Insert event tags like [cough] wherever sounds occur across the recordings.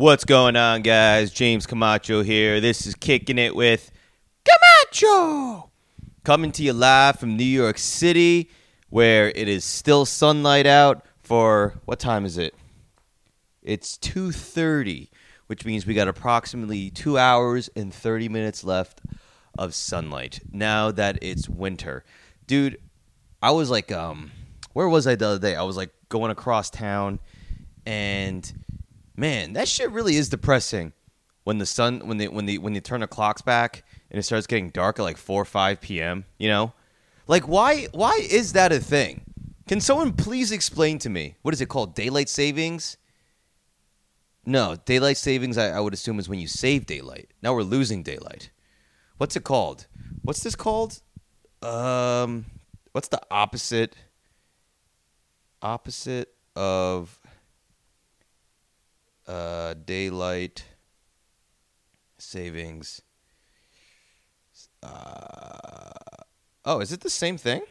What's going on, guys? James Camacho here. This is Kicking It with Camacho. Coming to you live from New York City, where it is still sunlight out for what time is it? It's 2:30, which means we got approximately 2 hours and 30 minutes left of sunlight now that it's winter. Dude, I was like um where was I the other day? I was like going across town and man, that shit really is depressing when the sun when they when they when they turn the clocks back and it starts getting dark at like 4 or 5 p.m., you know? Like why why is that a thing? Can someone please explain to me? What is it called? Daylight savings? No, daylight savings I, I would assume is when you save daylight. Now we're losing daylight. What's it called? What's this called? Um what's the opposite opposite of uh, daylight savings. Uh, oh, is it the same thing?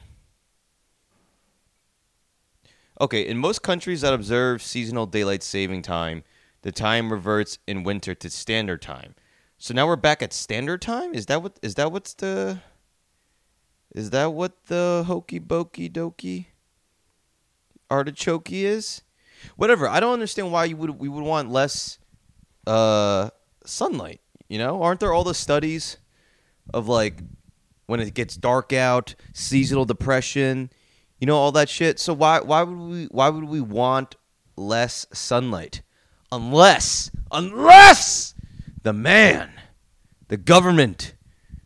Okay, in most countries that observe seasonal daylight saving time, the time reverts in winter to standard time. So now we're back at standard time. Is that what? Is that what's the? Is that what the hokey pokey dokey artichoke is? Whatever. I don't understand why you would we would want less uh, sunlight. You know, aren't there all the studies of like when it gets dark out, seasonal depression, you know, all that shit. So why why would we why would we want less sunlight? Unless unless the man, the government,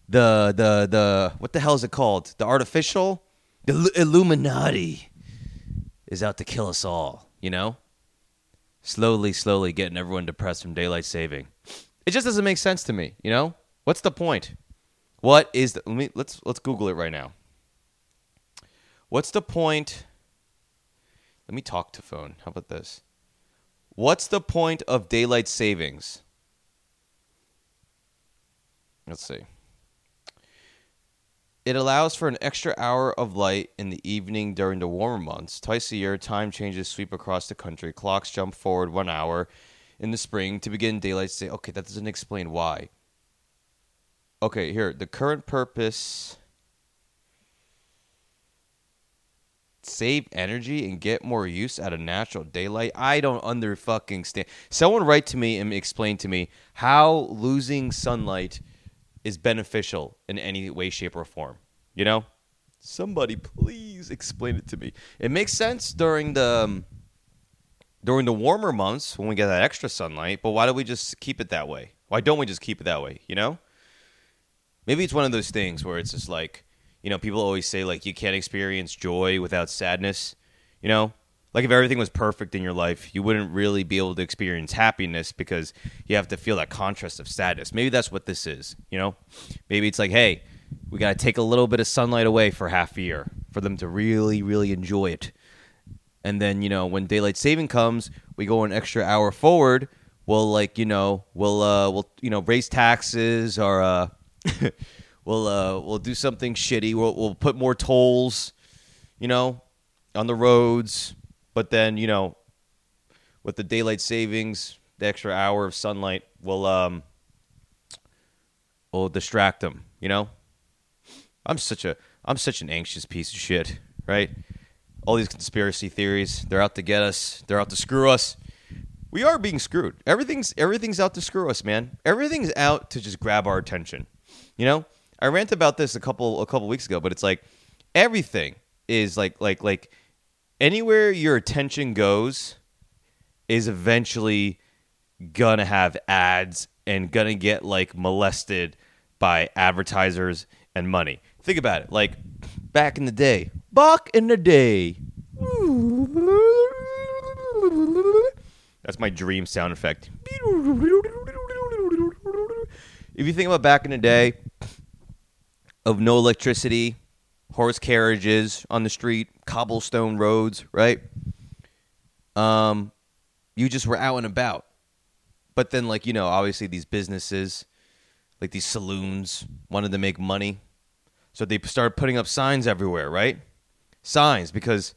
the the the what the hell is it called? The artificial, the Illuminati is out to kill us all. You know, slowly, slowly getting everyone depressed from daylight saving. It just doesn't make sense to me. You know, what's the point? What is the? Let me let's let's Google it right now. What's the point? Let me talk to phone. How about this? What's the point of daylight savings? Let's see. It allows for an extra hour of light in the evening during the warmer months. Twice a year, time changes sweep across the country. Clocks jump forward one hour in the spring to begin daylight say okay that doesn't explain why okay here the current purpose save energy and get more use out of natural daylight i don't under fucking stand someone write to me and explain to me how losing sunlight is beneficial in any way shape or form you know somebody please explain it to me it makes sense during the um, during the warmer months when we get that extra sunlight, but why do we just keep it that way? Why don't we just keep it that way, you know? Maybe it's one of those things where it's just like, you know, people always say like you can't experience joy without sadness, you know? Like if everything was perfect in your life, you wouldn't really be able to experience happiness because you have to feel that contrast of sadness. Maybe that's what this is, you know? Maybe it's like, hey, we got to take a little bit of sunlight away for half a year for them to really really enjoy it and then you know when daylight saving comes we go an extra hour forward we'll like you know we'll uh we'll you know raise taxes or uh [laughs] we'll uh we'll do something shitty we'll, we'll put more tolls you know on the roads but then you know with the daylight savings the extra hour of sunlight will um will distract them you know i'm such a i'm such an anxious piece of shit right all these conspiracy theories. They're out to get us. They're out to screw us. We are being screwed. Everything's everything's out to screw us, man. Everything's out to just grab our attention. You know, I rant about this a couple a couple weeks ago, but it's like everything is like like like anywhere your attention goes is eventually gonna have ads and gonna get like molested by advertisers and money. Think about it. Like back in the day, back in the day. That's my dream sound effect. If you think about back in the day of no electricity, horse carriages on the street, cobblestone roads, right? Um, you just were out and about. But then, like, you know, obviously these businesses, like these saloons, wanted to make money. So they started putting up signs everywhere, right? Signs because,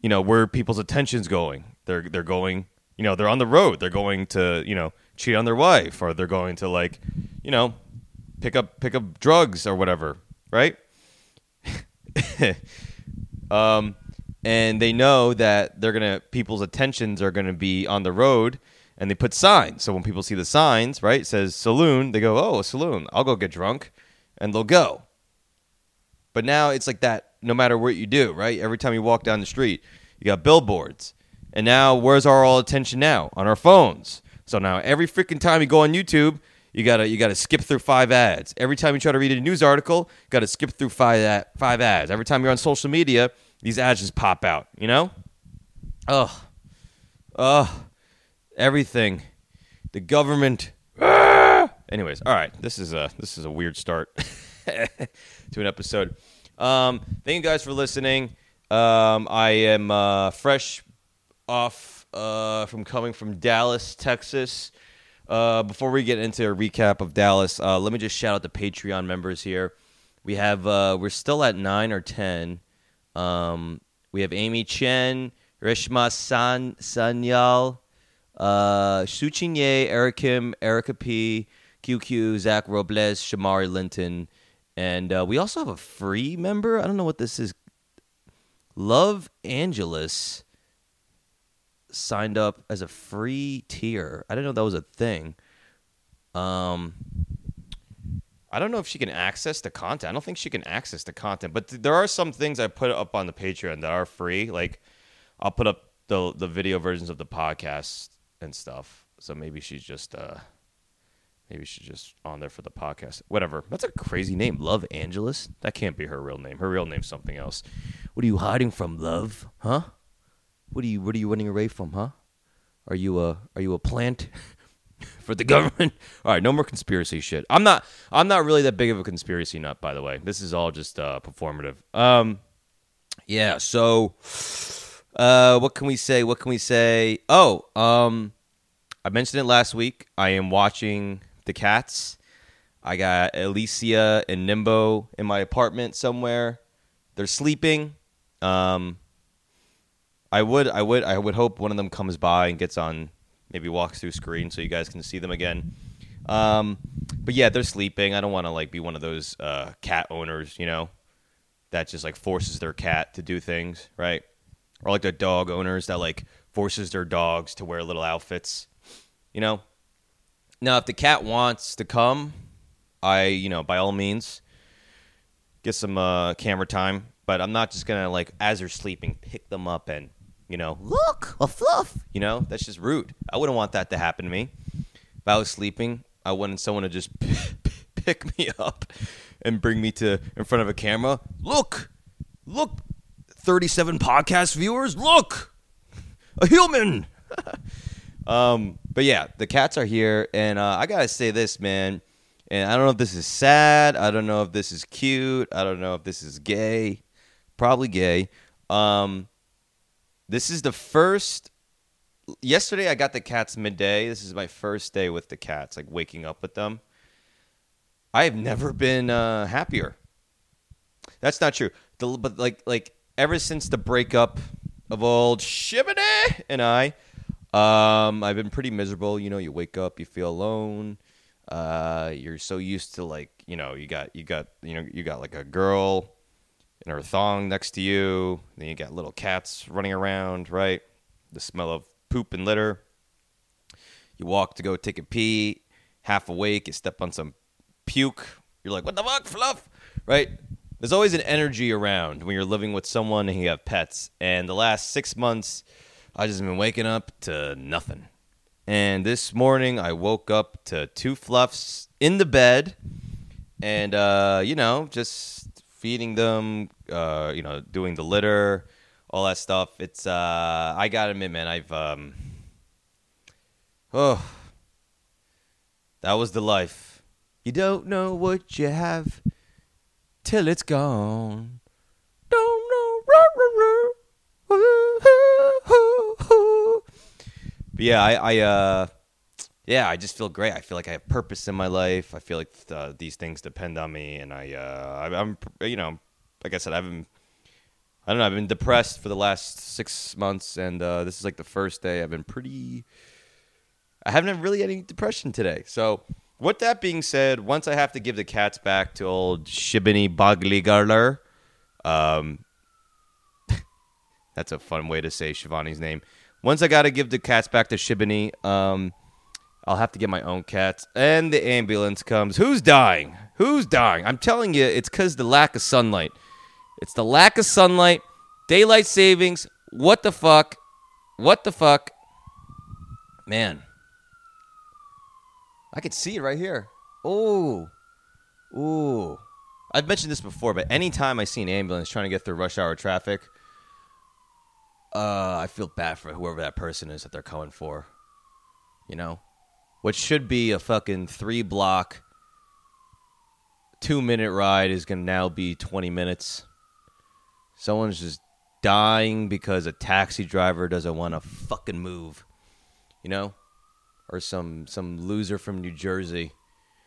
you know, where people's attention's going. They're, they're going, you know they're on the road. They're going to you know cheat on their wife, or they're going to like you know pick up pick up drugs or whatever, right? [laughs] um, and they know that they're gonna people's attentions are gonna be on the road, and they put signs. So when people see the signs, right, says saloon, they go, oh, a saloon. I'll go get drunk, and they'll go. But now it's like that. No matter what you do, right? Every time you walk down the street, you got billboards. And now, where's our all attention now? On our phones. So now, every freaking time you go on YouTube, you gotta you gotta skip through five ads. Every time you try to read a news article, you gotta skip through five ad, five ads. Every time you're on social media, these ads just pop out. You know? Ugh, ugh, everything. The government. [sighs] Anyways, all right. This is a this is a weird start [laughs] to an episode. Um, thank you guys for listening. Um, I am uh, fresh off uh, from coming from Dallas, Texas. Uh, before we get into a recap of Dallas, uh, let me just shout out the Patreon members here. We have uh, we're still at nine or ten. Um, we have Amy Chen, Rishma San Sanyal, uh, Su Ye, Eric Kim, Erica P, QQ, Zach Robles, Shamari Linton, and uh, we also have a free member. I don't know what this is. Love Angelus signed up as a free tier. I didn't know that was a thing. Um, I don't know if she can access the content. I don't think she can access the content, but th- there are some things I put up on the Patreon that are free. Like I'll put up the the video versions of the podcast and stuff. So maybe she's just uh maybe she's just on there for the podcast. Whatever. That's a crazy name, Love Angelus. That can't be her real name. Her real name's something else. What are you hiding from, Love? Huh? What are you what are you running away from, huh? Are you a are you a plant [laughs] for the government? [laughs] All right, no more conspiracy shit. I'm not I'm not really that big of a conspiracy nut, by the way. This is all just uh, performative. Um, yeah. So, uh, what can we say? What can we say? Oh, um, I mentioned it last week. I am watching the Cats. I got Alicia and Nimbo in my apartment somewhere. They're sleeping. Um, I would, I would, I would hope one of them comes by and gets on, maybe walks through screen so you guys can see them again. Um, but yeah, they're sleeping. I don't want to like be one of those uh, cat owners, you know, that just like forces their cat to do things, right? Or like the dog owners that like forces their dogs to wear little outfits, you know. Now, if the cat wants to come, I, you know, by all means, get some uh, camera time. But I'm not just gonna like as they're sleeping, pick them up and you know, look, a fluff. You know, that's just rude. I wouldn't want that to happen to me. If I was sleeping, I wanted someone to just [laughs] pick me up and bring me to in front of a camera. Look, look, 37 podcast viewers. Look, a human. [laughs] um, but yeah, the cats are here, and uh, I gotta say this, man. And I don't know if this is sad. I don't know if this is cute. I don't know if this is gay. Probably gay. Um, this is the first. Yesterday, I got the cats midday. This is my first day with the cats, like waking up with them. I have never been uh, happier. That's not true. The, but like like ever since the breakup of old Shibane and I, um, I've been pretty miserable. You know, you wake up, you feel alone. Uh, you're so used to like you know you got you got you know you got like a girl in her thong next to you. Then you got little cats running around, right? The smell of poop and litter. You walk to go take a pee, half awake, you step on some puke. You're like, what the fuck, fluff? Right? There's always an energy around when you're living with someone and you have pets. And the last six months, I just been waking up to nothing. And this morning, I woke up to two fluffs in the bed, and uh, you know, just feeding them, uh, you know, doing the litter, all that stuff. It's uh, I gotta admit, man, I've um, oh, that was the life. You don't know what you have till it's gone. Don't know. But yeah, I, I uh yeah, I just feel great. I feel like I have purpose in my life. I feel like these things depend on me, and I, uh, I, am you know, like I said, I've been, I don't know. I've been depressed for the last six months, and uh, this is like the first day I've been pretty. I haven't had really any depression today. So, with that being said, once I have to give the cats back to old Shibini Bagligarler, um, [laughs] that's a fun way to say Shivani's name. Once I got to give the cats back to Shibini, um, I'll have to get my own cats. And the ambulance comes. Who's dying? Who's dying? I'm telling you, it's because the lack of sunlight. It's the lack of sunlight, daylight savings. What the fuck? What the fuck? Man. I could see it right here. Oh. Ooh. I've mentioned this before, but anytime I see an ambulance trying to get through rush hour traffic, uh, I feel bad for whoever that person is that they're coming for. You know? What should be a fucking three block, two minute ride is going to now be 20 minutes. Someone's just dying because a taxi driver doesn't want to fucking move. You know? Or some some loser from New Jersey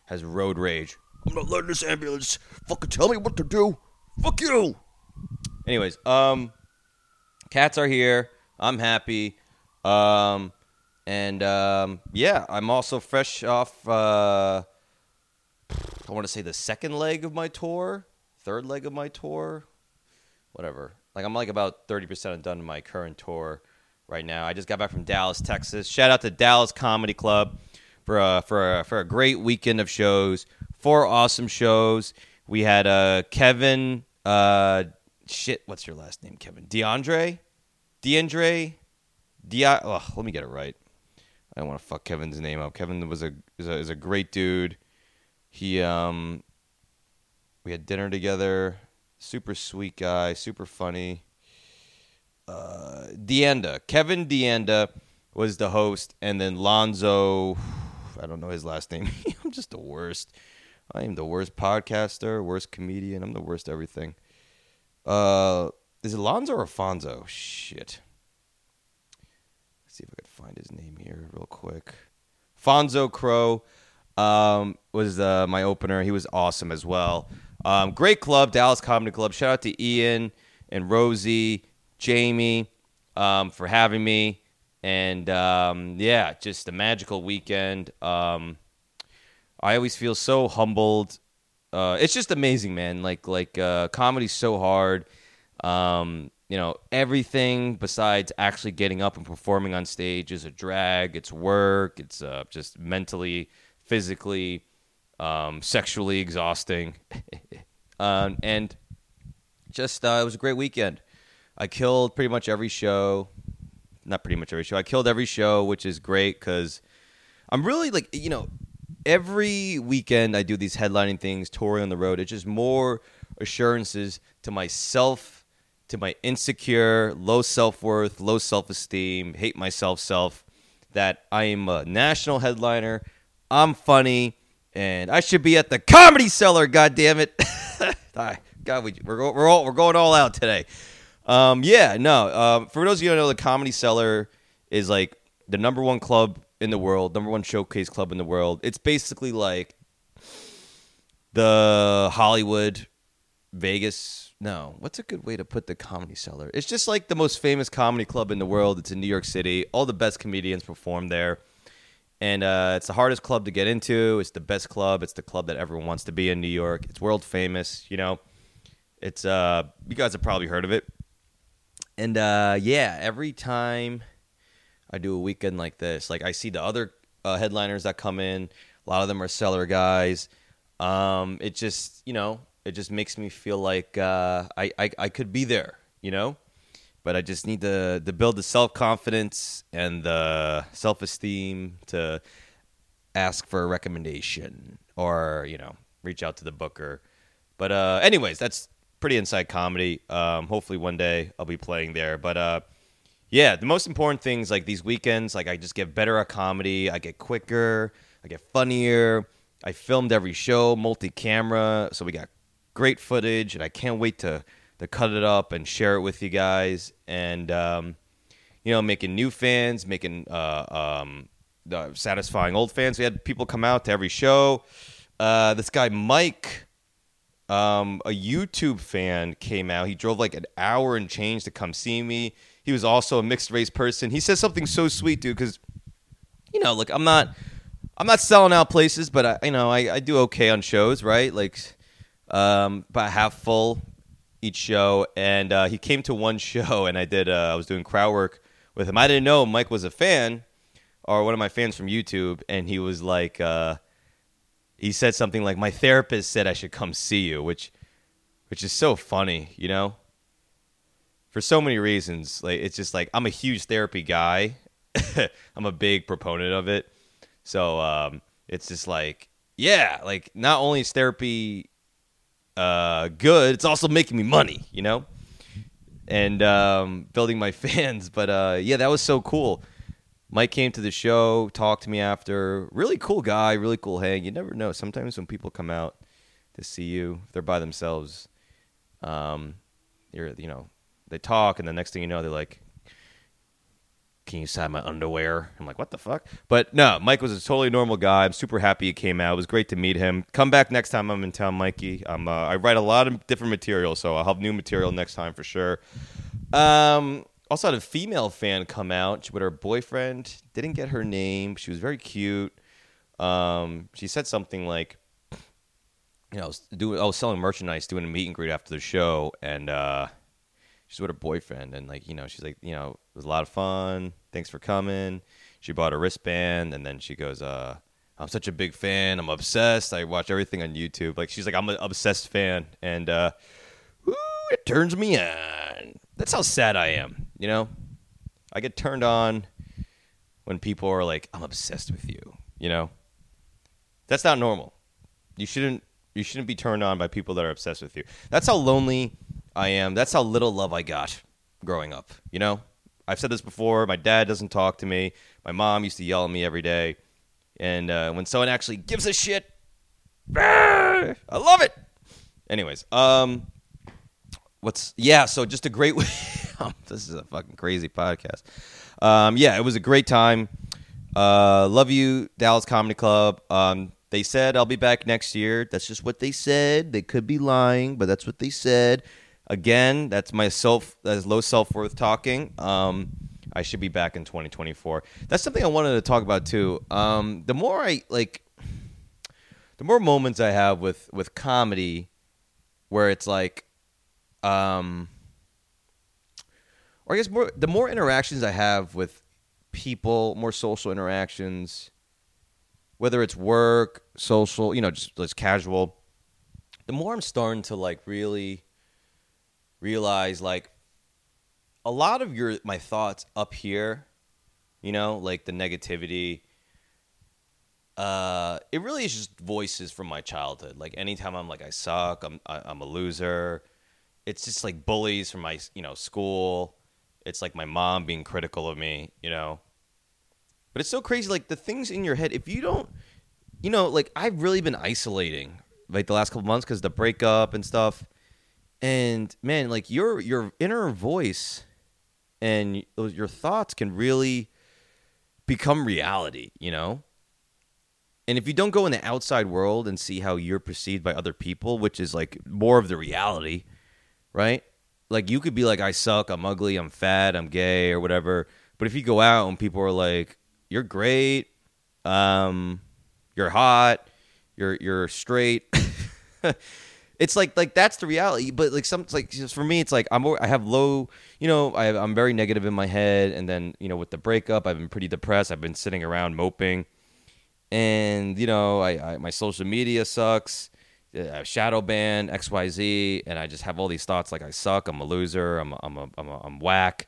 has road rage. I'm not letting this ambulance fucking tell me what to do. Fuck you. Anyways, um cats are here. I'm happy. Um and um yeah, I'm also fresh off uh I want to say the second leg of my tour, third leg of my tour, whatever. Like I'm like about 30% done in my current tour right now. I just got back from Dallas, Texas. Shout out to Dallas Comedy Club for a, for a, for a great weekend of shows. Four awesome shows. We had uh, Kevin. Uh, shit, what's your last name, Kevin? DeAndre, DeAndre, Di. Oh, let me get it right. I don't want to fuck Kevin's name up. Kevin was a is a, is a great dude. He um, we had dinner together. Super sweet guy, super funny uh, Deanda. Kevin Deanda was the host, and then Lonzo. [sighs] I don't know his last name. [laughs] I'm just the worst. I am the worst podcaster, worst comedian. I'm the worst everything. Uh, is it Lonzo or Fonzo? Shit. Let's see if I can find his name here real quick. Fonzo Crow um, was uh, my opener. He was awesome as well. Um, great club, Dallas Comedy Club. Shout out to Ian and Rosie Jamie um, for having me. And um, yeah, just a magical weekend. Um, I always feel so humbled. Uh, it's just amazing, man. Like like uh, comedy's so hard. Um, you know, everything besides actually getting up and performing on stage is a drag. It's work. It's uh, just mentally, physically, um, sexually exhausting. [laughs] um, and just uh, it was a great weekend. I killed pretty much every show. Not pretty much every show. I killed every show, which is great because I'm really like you know every weekend I do these headlining things, touring on the road. It's just more assurances to myself, to my insecure, low self worth, low self esteem, hate myself self that I am a national headliner. I'm funny, and I should be at the Comedy Cellar. God damn it! [laughs] God, we, we're we're all, we're going all out today. Um, yeah, no. Um, for those of you who don't know, the Comedy Cellar is like the number one club in the world, number one showcase club in the world. It's basically like the Hollywood, Vegas. No, what's a good way to put the Comedy Cellar? It's just like the most famous comedy club in the world. It's in New York City. All the best comedians perform there. And uh, it's the hardest club to get into. It's the best club. It's the club that everyone wants to be in New York. It's world famous, you know. It's uh you guys have probably heard of it. And uh, yeah, every time I do a weekend like this, like I see the other uh, headliners that come in, a lot of them are cellar guys. Um, it just, you know, it just makes me feel like uh, I, I, I could be there, you know? But I just need to, to build the self confidence and the self esteem to ask for a recommendation or, you know, reach out to the booker. But, uh, anyways, that's pretty inside comedy. Um, hopefully one day I'll be playing there. But uh, yeah, the most important things like these weekends, like I just get better at comedy. I get quicker. I get funnier. I filmed every show multi-camera, so we got great footage, and I can't wait to to cut it up and share it with you guys. And um, you know, making new fans, making uh, um, satisfying old fans. We had people come out to every show. Uh, this guy Mike um, a YouTube fan came out. He drove like an hour and change to come see me. He was also a mixed race person. He said something so sweet, dude, because you know, like I'm not, I'm not selling out places, but I, you know, I, I do okay on shows, right? Like, um, about half full each show. And uh, he came to one [laughs] show, and I did. Uh, I was doing crowd work with him. I didn't know Mike was a fan or one of my fans from YouTube, and he was like, uh, he said something like, "My therapist said I should come see you," which, which is so funny, you know. For so many reasons, like it's just like I'm a huge therapy guy. [laughs] I'm a big proponent of it, so um, it's just like, yeah, like not only is therapy uh, good, it's also making me money, you know, and um, building my [laughs] fans. But uh, yeah, that was so cool Mike came to the show, talked to me after. Really cool guy, really cool hang. You never know. Sometimes when people come out to see you, they're by themselves. Um, you're, you know, they talk, and the next thing you know, they're like, "Can you sign my underwear?" I'm like, "What the fuck?" But no, Mike was a totally normal guy. I'm super happy he came out. It was great to meet him. Come back next time I'm in town, Mikey. I'm, uh, I write a lot of different material, so I'll have new material next time for sure. Um, also had a female fan come out with her boyfriend. Didn't get her name. She was very cute. Um, she said something like, you know, I was, doing, I was selling merchandise, doing a meet and greet after the show, and uh, she's with her boyfriend, and like, you know, she's like, you know, it was a lot of fun. Thanks for coming. She bought a wristband, and then she goes, uh, I'm such a big fan. I'm obsessed. I watch everything on YouTube. Like she's like, I'm an obsessed fan, and uh, woo, it turns me on. That's how sad I am. You know, I get turned on when people are like, "I'm obsessed with you." You know, that's not normal. You shouldn't. You shouldn't be turned on by people that are obsessed with you. That's how lonely I am. That's how little love I got growing up. You know, I've said this before. My dad doesn't talk to me. My mom used to yell at me every day. And uh, when someone actually gives a shit, I love it. Anyways, um, what's yeah? So just a great way. [laughs] this is a fucking crazy podcast. Um, yeah, it was a great time. Uh, love you, Dallas Comedy Club. Um, they said I'll be back next year. That's just what they said. They could be lying, but that's what they said. Again, that's my self. That's low self worth talking. Um, I should be back in 2024. That's something I wanted to talk about too. Um, the more I like, the more moments I have with with comedy, where it's like, um, or I guess more the more interactions I have with people, more social interactions, whether it's work, social, you know, just just casual, the more I'm starting to like really realize like a lot of your my thoughts up here, you know, like the negativity uh it really is just voices from my childhood. Like anytime I'm like I suck, I'm I, am i am a loser. It's just like bullies from my, you know, school it's like my mom being critical of me, you know. But it's so crazy, like the things in your head. If you don't, you know, like I've really been isolating like the last couple months because the breakup and stuff. And man, like your your inner voice and your thoughts can really become reality, you know. And if you don't go in the outside world and see how you're perceived by other people, which is like more of the reality, right? like you could be like I suck, I'm ugly, I'm fat, I'm gay or whatever. But if you go out and people are like, "You're great, um, you're hot, you're you're straight," [laughs] it's like like that's the reality. But like some like for me, it's like I'm I have low, you know, I, I'm very negative in my head, and then you know with the breakup, I've been pretty depressed. I've been sitting around moping, and you know, I, I my social media sucks uh, shadow ban XYZ and I just have all these thoughts like I suck, I'm a loser, I'm a, I'm a, I'm, a, I'm whack.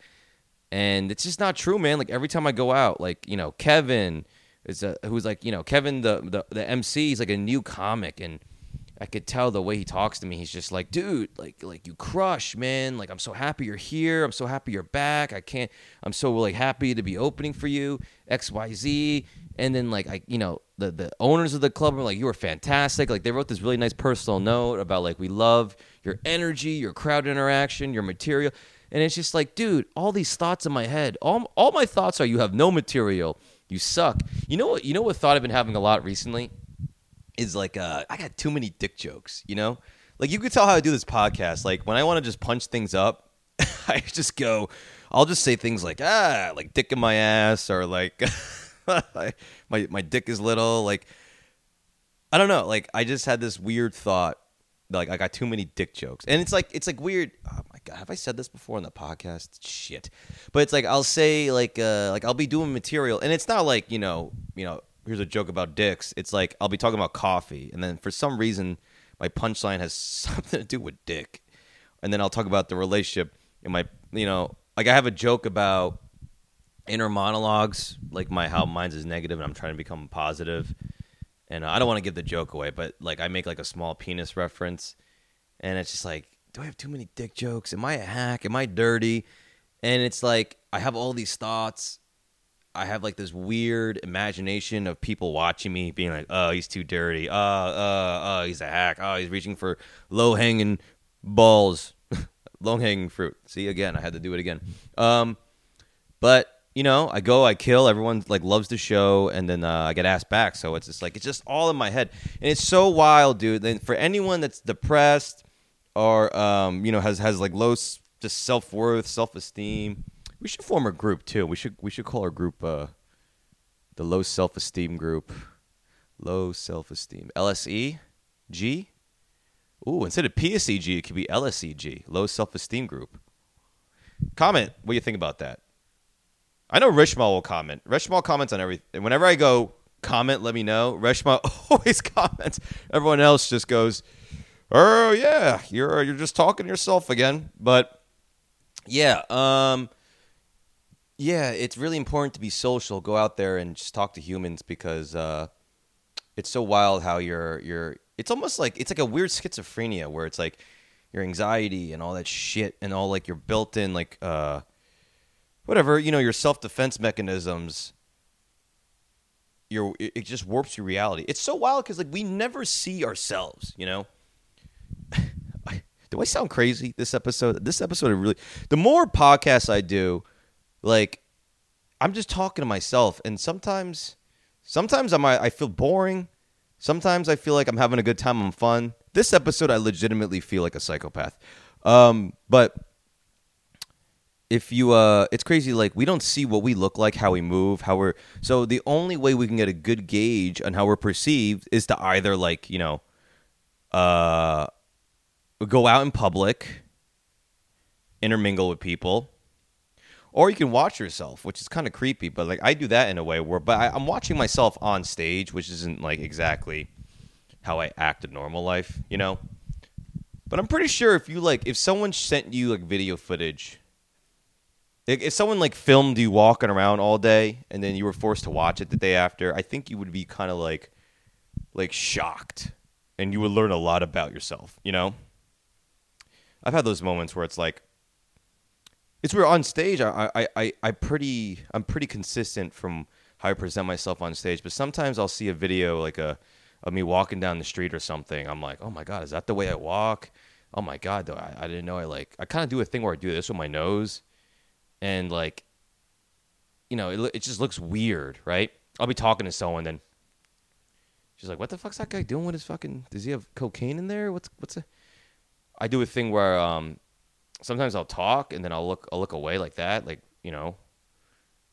And it's just not true, man. Like every time I go out, like, you know, Kevin is a, who's like, you know, Kevin the, the the MC, he's like a new comic and I could tell the way he talks to me. He's just like, dude, like, like you crush, man. Like, I'm so happy you're here. I'm so happy you're back. I can't. I'm so like happy to be opening for you. X, Y, Z. And then like I, you know, the the owners of the club were like, you were fantastic. Like they wrote this really nice personal note about like we love your energy, your crowd interaction, your material. And it's just like, dude, all these thoughts in my head. All all my thoughts are you have no material. You suck. You know what? You know what thought I've been having a lot recently is like uh, I got too many dick jokes. You know, like you could tell how I do this podcast. Like when I want to just punch things up, [laughs] I just go. I'll just say things like ah, like dick in my ass, or [laughs] like my my dick is little. Like I don't know. Like I just had this weird thought. Like I got too many dick jokes, and it's like it's like weird. Oh my god, have I said this before on the podcast? Shit. But it's like I'll say like uh like I'll be doing material, and it's not like you know you know here's a joke about dicks. It's like I'll be talking about coffee, and then for some reason my punchline has [laughs] something to do with dick, and then I'll talk about the relationship and my you know like I have a joke about inner monologues, like my how mine's is negative and I'm trying to become positive. and I don't want to give the joke away, but like I make like a small penis reference, and it's just like, do I have too many dick jokes? Am I a hack? Am I dirty? And it's like I have all these thoughts. I have like this weird imagination of people watching me being like, "Oh, he's too dirty. Oh, uh, oh, he's a hack. Oh, he's reaching for low hanging balls, [laughs] low hanging fruit." See, again, I had to do it again. Um, but you know, I go, I kill. Everyone like loves the show, and then uh, I get asked back. So it's just like it's just all in my head, and it's so wild, dude. Then for anyone that's depressed or um, you know has has like low just self worth, self esteem, we should form a group too. We should we should call our group uh, the low self esteem group. Low self esteem. LSE G. Ooh, instead of PSEG, it could be LSEG, low self esteem group. Comment what do you think about that. I know Rishma will comment. Rishmal comments on everything. Whenever I go comment, let me know. Rishmal [laughs] always comments. Everyone else just goes, "Oh yeah, you're you're just talking to yourself again." But yeah, um, yeah, it's really important to be social. Go out there and just talk to humans because uh, it's so wild how you're you're. It's almost like it's like a weird schizophrenia where it's like your anxiety and all that shit and all like your built-in like uh whatever you know your self-defense mechanisms your it, it just warps your reality it's so wild because like we never see ourselves you know [laughs] do i sound crazy this episode this episode of really the more podcasts i do like i'm just talking to myself and sometimes sometimes i'm i feel boring. Sometimes i feel like i'm having a good time i'm fun. This episode i legitimately feel like a psychopath. Um but if you uh it's crazy like we don't see what we look like how we move how we're so the only way we can get a good gauge on how we're perceived is to either like you know uh go out in public intermingle with people or you can watch yourself which is kind of creepy but like i do that in a way where but I, i'm watching myself on stage which isn't like exactly how i act in normal life you know but i'm pretty sure if you like if someone sent you like video footage like, if someone like filmed you walking around all day and then you were forced to watch it the day after, I think you would be kind of like like shocked and you would learn a lot about yourself, you know? I've had those moments where it's like it's where on stage I I I I pretty I'm pretty consistent from how I present myself on stage, but sometimes I'll see a video like a of me walking down the street or something. I'm like, "Oh my god, is that the way I walk?" Oh my god, though I, I didn't know I like I kind of do a thing where I do this with my nose and like you know it, it just looks weird right i'll be talking to someone then she's like what the fuck's that guy doing with his fucking does he have cocaine in there what's what's a i do a thing where um sometimes i'll talk and then i'll look i'll look away like that like you know.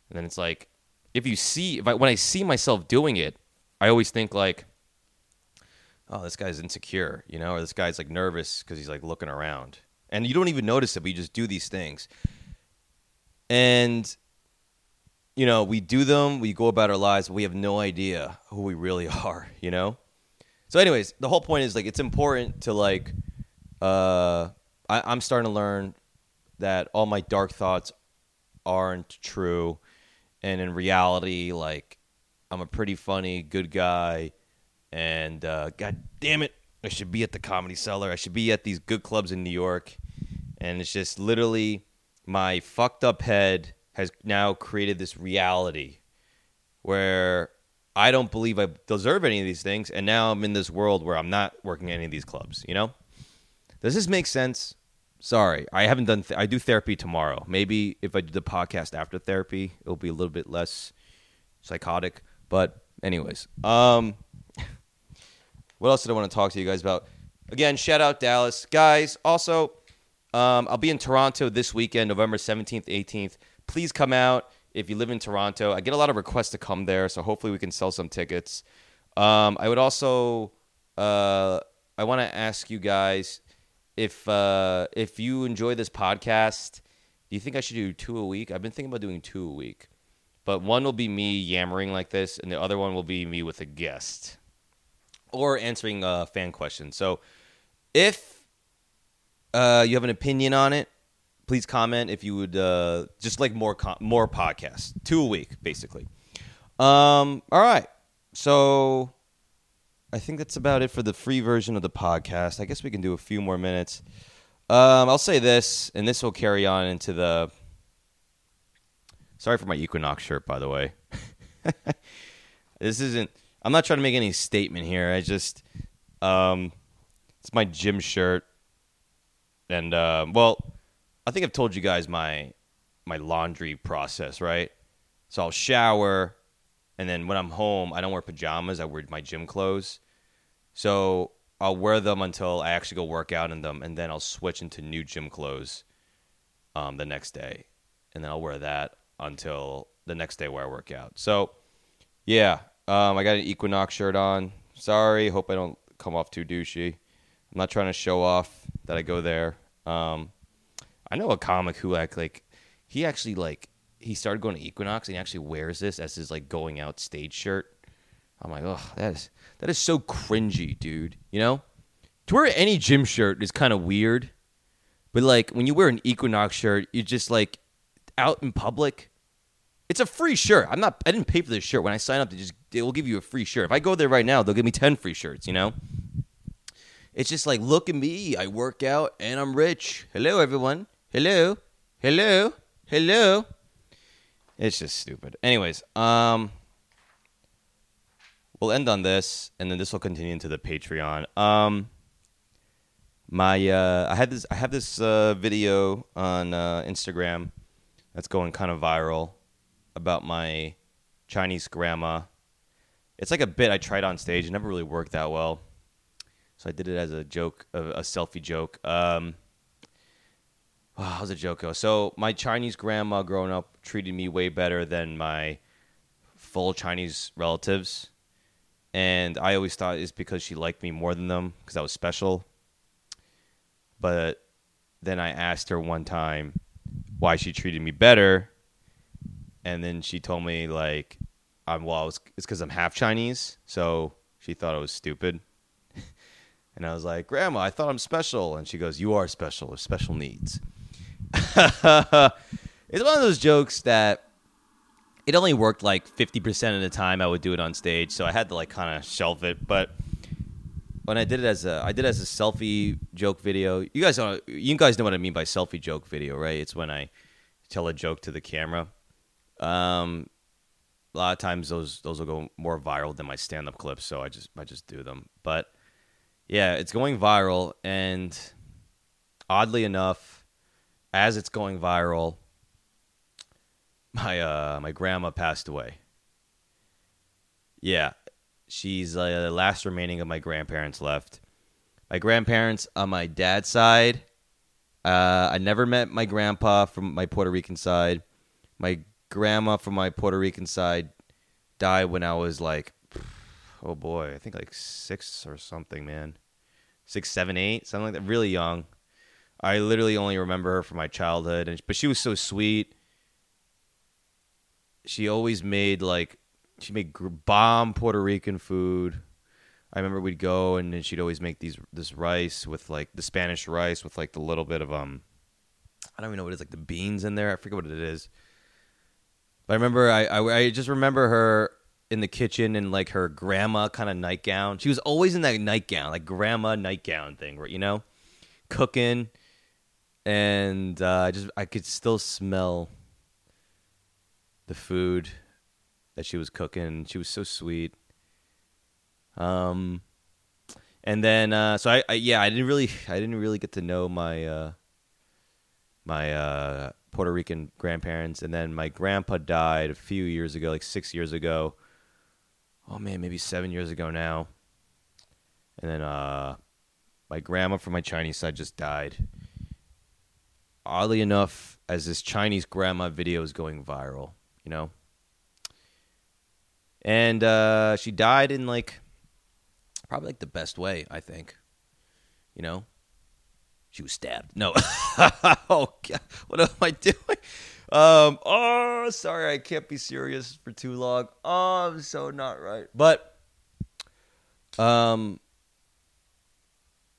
And then it's like if you see if I, when i see myself doing it i always think like oh this guy's insecure you know or this guy's like nervous because he's like looking around. And you don't even notice it but you just do these things. And you know we do them we go about our lives we have no idea who we really [laughs] are you know? So anyways the whole point is like it's important to like uh I, i'm starting to learn that all my dark thoughts aren't true. And in reality like i'm a pretty funny good guy. And uh god damn it i should be at the comedy cellar. I should be at these good clubs in new york. And it's just literally my fucked up head has now created this reality where I don't believe I deserve any of these things, and now I'm in this world where I'm not working any of these clubs. You know, does this make sense? Sorry, I haven't done. Th- I do therapy tomorrow. Maybe if I do the podcast after therapy, it'll be a little bit less psychotic. But anyways, um, [laughs] what else did I want to talk to you guys about? again, shout out Dallas guys. Also, um, I'll be in Toronto this weekend, November seventeenth, eighteenth. Please come out if you live in Toronto. I get a lot of requests to come there, so hopefully we can sell some tickets. Um, I would also, uh, I want to ask you guys if uh, if you enjoy this podcast, do you think I should do two a week? I've been thinking about doing two a week, but one will be me yammering like this, and the other one will be me with a guest or answering uh, fan questions. So if uh, you have an opinion on it, please comment. If you would uh, just like more com- more podcasts, two a week, basically. Um, all right, so I think that's about it for the free version of the podcast. I guess we can do a few more minutes. Um, I'll say this, and this will carry on into the. Sorry for my Equinox shirt, by the way. [laughs] this isn't. I'm not trying to make any statement here. I just. Um, it's my gym shirt, and uh, well, I think I've told you guys my my laundry process, right? So I'll shower, and then when I'm home, I don't wear pajamas. I wear my gym clothes. So I'll wear them until I actually go work out in them, and then I'll switch into new gym clothes um, the next day, and then I'll wear that until the next day where I work out. So yeah, um, I got an Equinox shirt on. Sorry, hope I don't come off too douchey. I'm not trying to show off that I go there. Um, I know a comic who like like he actually like he started going to Equinox and he actually wears this as his like going out stage shirt. I'm like, oh, that is that is so cringy, dude. You know, to wear any gym shirt is kind of weird, but like when you wear an Equinox shirt, you're just like out in public. It's a free shirt. I'm not. I didn't pay for this shirt. When I sign up, they just they will give you a free shirt. If I go there right now, they'll give me ten free shirts. You know. It's just like, look at me. I work out and I'm rich. Hello, everyone. Hello. Hello. Hello. It's just stupid. Anyways, um, we'll end on this, and then this will continue into the Patreon. Um, my uh, I had this I have this uh, video on uh, Instagram that's going kind of viral about my Chinese grandma. It's like a bit I tried on stage. It never really worked that well, so I did it as a joke, a, a selfie joke. Um, oh, how's a joke go? So my Chinese grandma growing up treated me way better than my full Chinese relatives, and I always thought it's because she liked me more than them because I was special. But then I asked her one time why she treated me better, and then she told me like, "I'm well, it's because I'm half Chinese." So she thought I was stupid, [laughs] and I was like, "Grandma, I thought I'm special," and she goes, "You are special, with special needs." [laughs] it's one of those jokes that it only worked like 50% of the time I would do it on stage, so I had to like kind of shelf it, but when I did it as a I did it as a selfie joke video. You guys know you guys know what I mean by selfie joke video, right? It's when I tell a joke to the camera. Um, a lot of times those those will go more viral than my stand up clips, so I just I just do them. But yeah, it's going viral, and oddly enough, as it's going viral, my uh my grandma passed away. Yeah, she's uh, the last remaining of my grandparents left. My grandparents on my dad's side. Uh, I never met my grandpa from my Puerto Rican side. My grandma from my Puerto Rican side died when I was like, oh boy, I think like six or something, man. Six, seven, eight, something like that. Really young. I literally only remember her from my childhood, and but she was so sweet. She always made like she made bomb Puerto Rican food. I remember we'd go and then she'd always make these this rice with like the Spanish rice with like the little bit of um I don't even know what it is like the beans in there. I forget what it is. But I remember I I, I just remember her in the kitchen in like her grandma kind of nightgown. She was always in that nightgown, like grandma nightgown thing, where you know, cooking, and uh, I just I could still smell the food that she was cooking. She was so sweet. Um, and then uh, so I, I yeah I didn't really I didn't really get to know my uh, my uh, Puerto Rican grandparents, and then my grandpa died a few years ago, like six years ago. Oh man, maybe seven years ago now. And then uh, my grandma from my Chinese side just died. Oddly enough, as this Chinese grandma video is going viral, you know? And uh, she died in like probably like the best way, I think. You know? She was stabbed. No. [laughs] oh, God. What am I doing? Um, oh, sorry, I can't be serious for too long. Oh, I'm so not right. But um,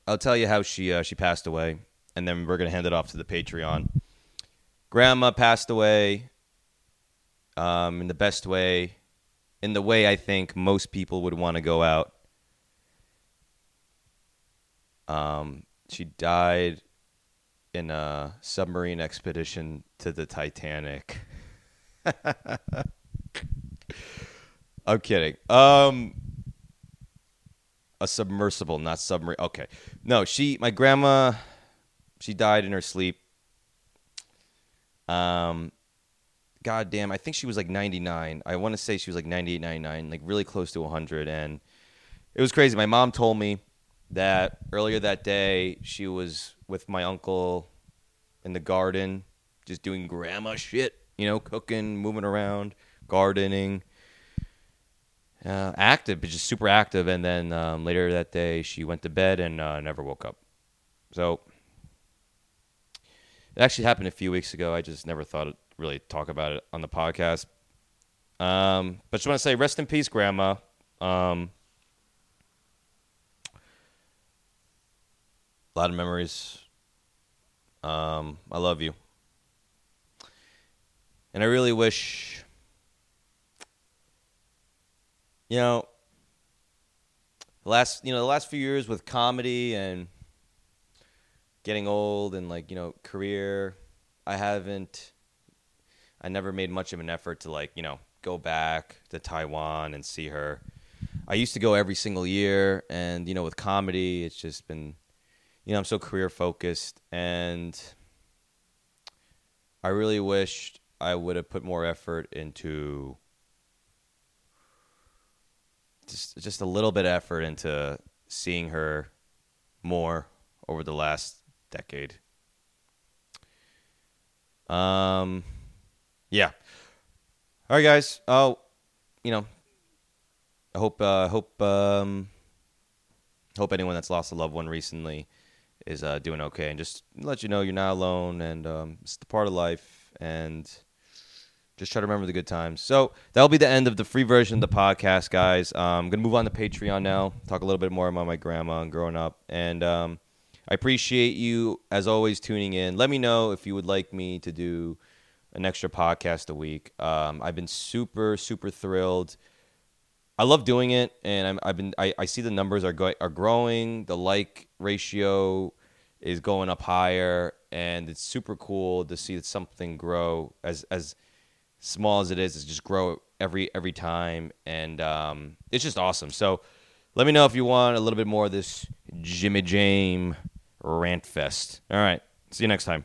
I'll tell you how she uh, she passed away, and then we're gonna hand it off to the Patreon. Grandma passed away. Um, in the best way, in the way I think most people would want to go out. Um, she died in a submarine expedition to the Titanic. [laughs] I'm kidding. Um, a submersible, not submarine. Okay, no, she, my grandma, she died in her sleep. Um, God damn, I think she was like 99. I want to say she was like 98, 99, like really close to 100, and it was crazy. My mom told me that earlier that day she was with my uncle in the garden, just doing grandma shit, you know, cooking, moving around, gardening, uh, active, but just super active. And then um, later that day, she went to bed and uh, never woke up. So it actually happened a few weeks ago. I just never thought to really talk about it on the podcast. Um, but just want to say, rest in peace, Grandma. Um, a lot of memories. Um, I love you. And I really wish, you know, last you know the last few years with comedy and getting old and like you know career, I haven't. I never made much of an effort to like you know go back to Taiwan and see her. I used to go every single year, and you know with comedy, it's just been you know, I'm so career focused and I really wished I would have put more effort into just just a little bit of effort into seeing her more over the last decade. Um yeah. All right guys. Oh, you know, I hope uh hope um hope anyone that's lost a loved one recently is uh, doing okay, and just let you know you're not alone, and um, it's the part of life, and just try to remember the good times. So that'll be the end of the free version of the podcast, guys. Um, I'm gonna move on to Patreon now, talk a little bit more about my grandma and growing up, and um, I appreciate you as always tuning in. Let me know if you would like me to do an extra podcast a week. Um, I've been super super thrilled. I love doing it, and i have been I, I see the numbers are going are growing. The like ratio is going up higher, and it's super cool to see something grow as as small as it is. It's just grow every every time, and um, it's just awesome. So let me know if you want a little bit more of this Jimmy James rant fest. All right, see you next time.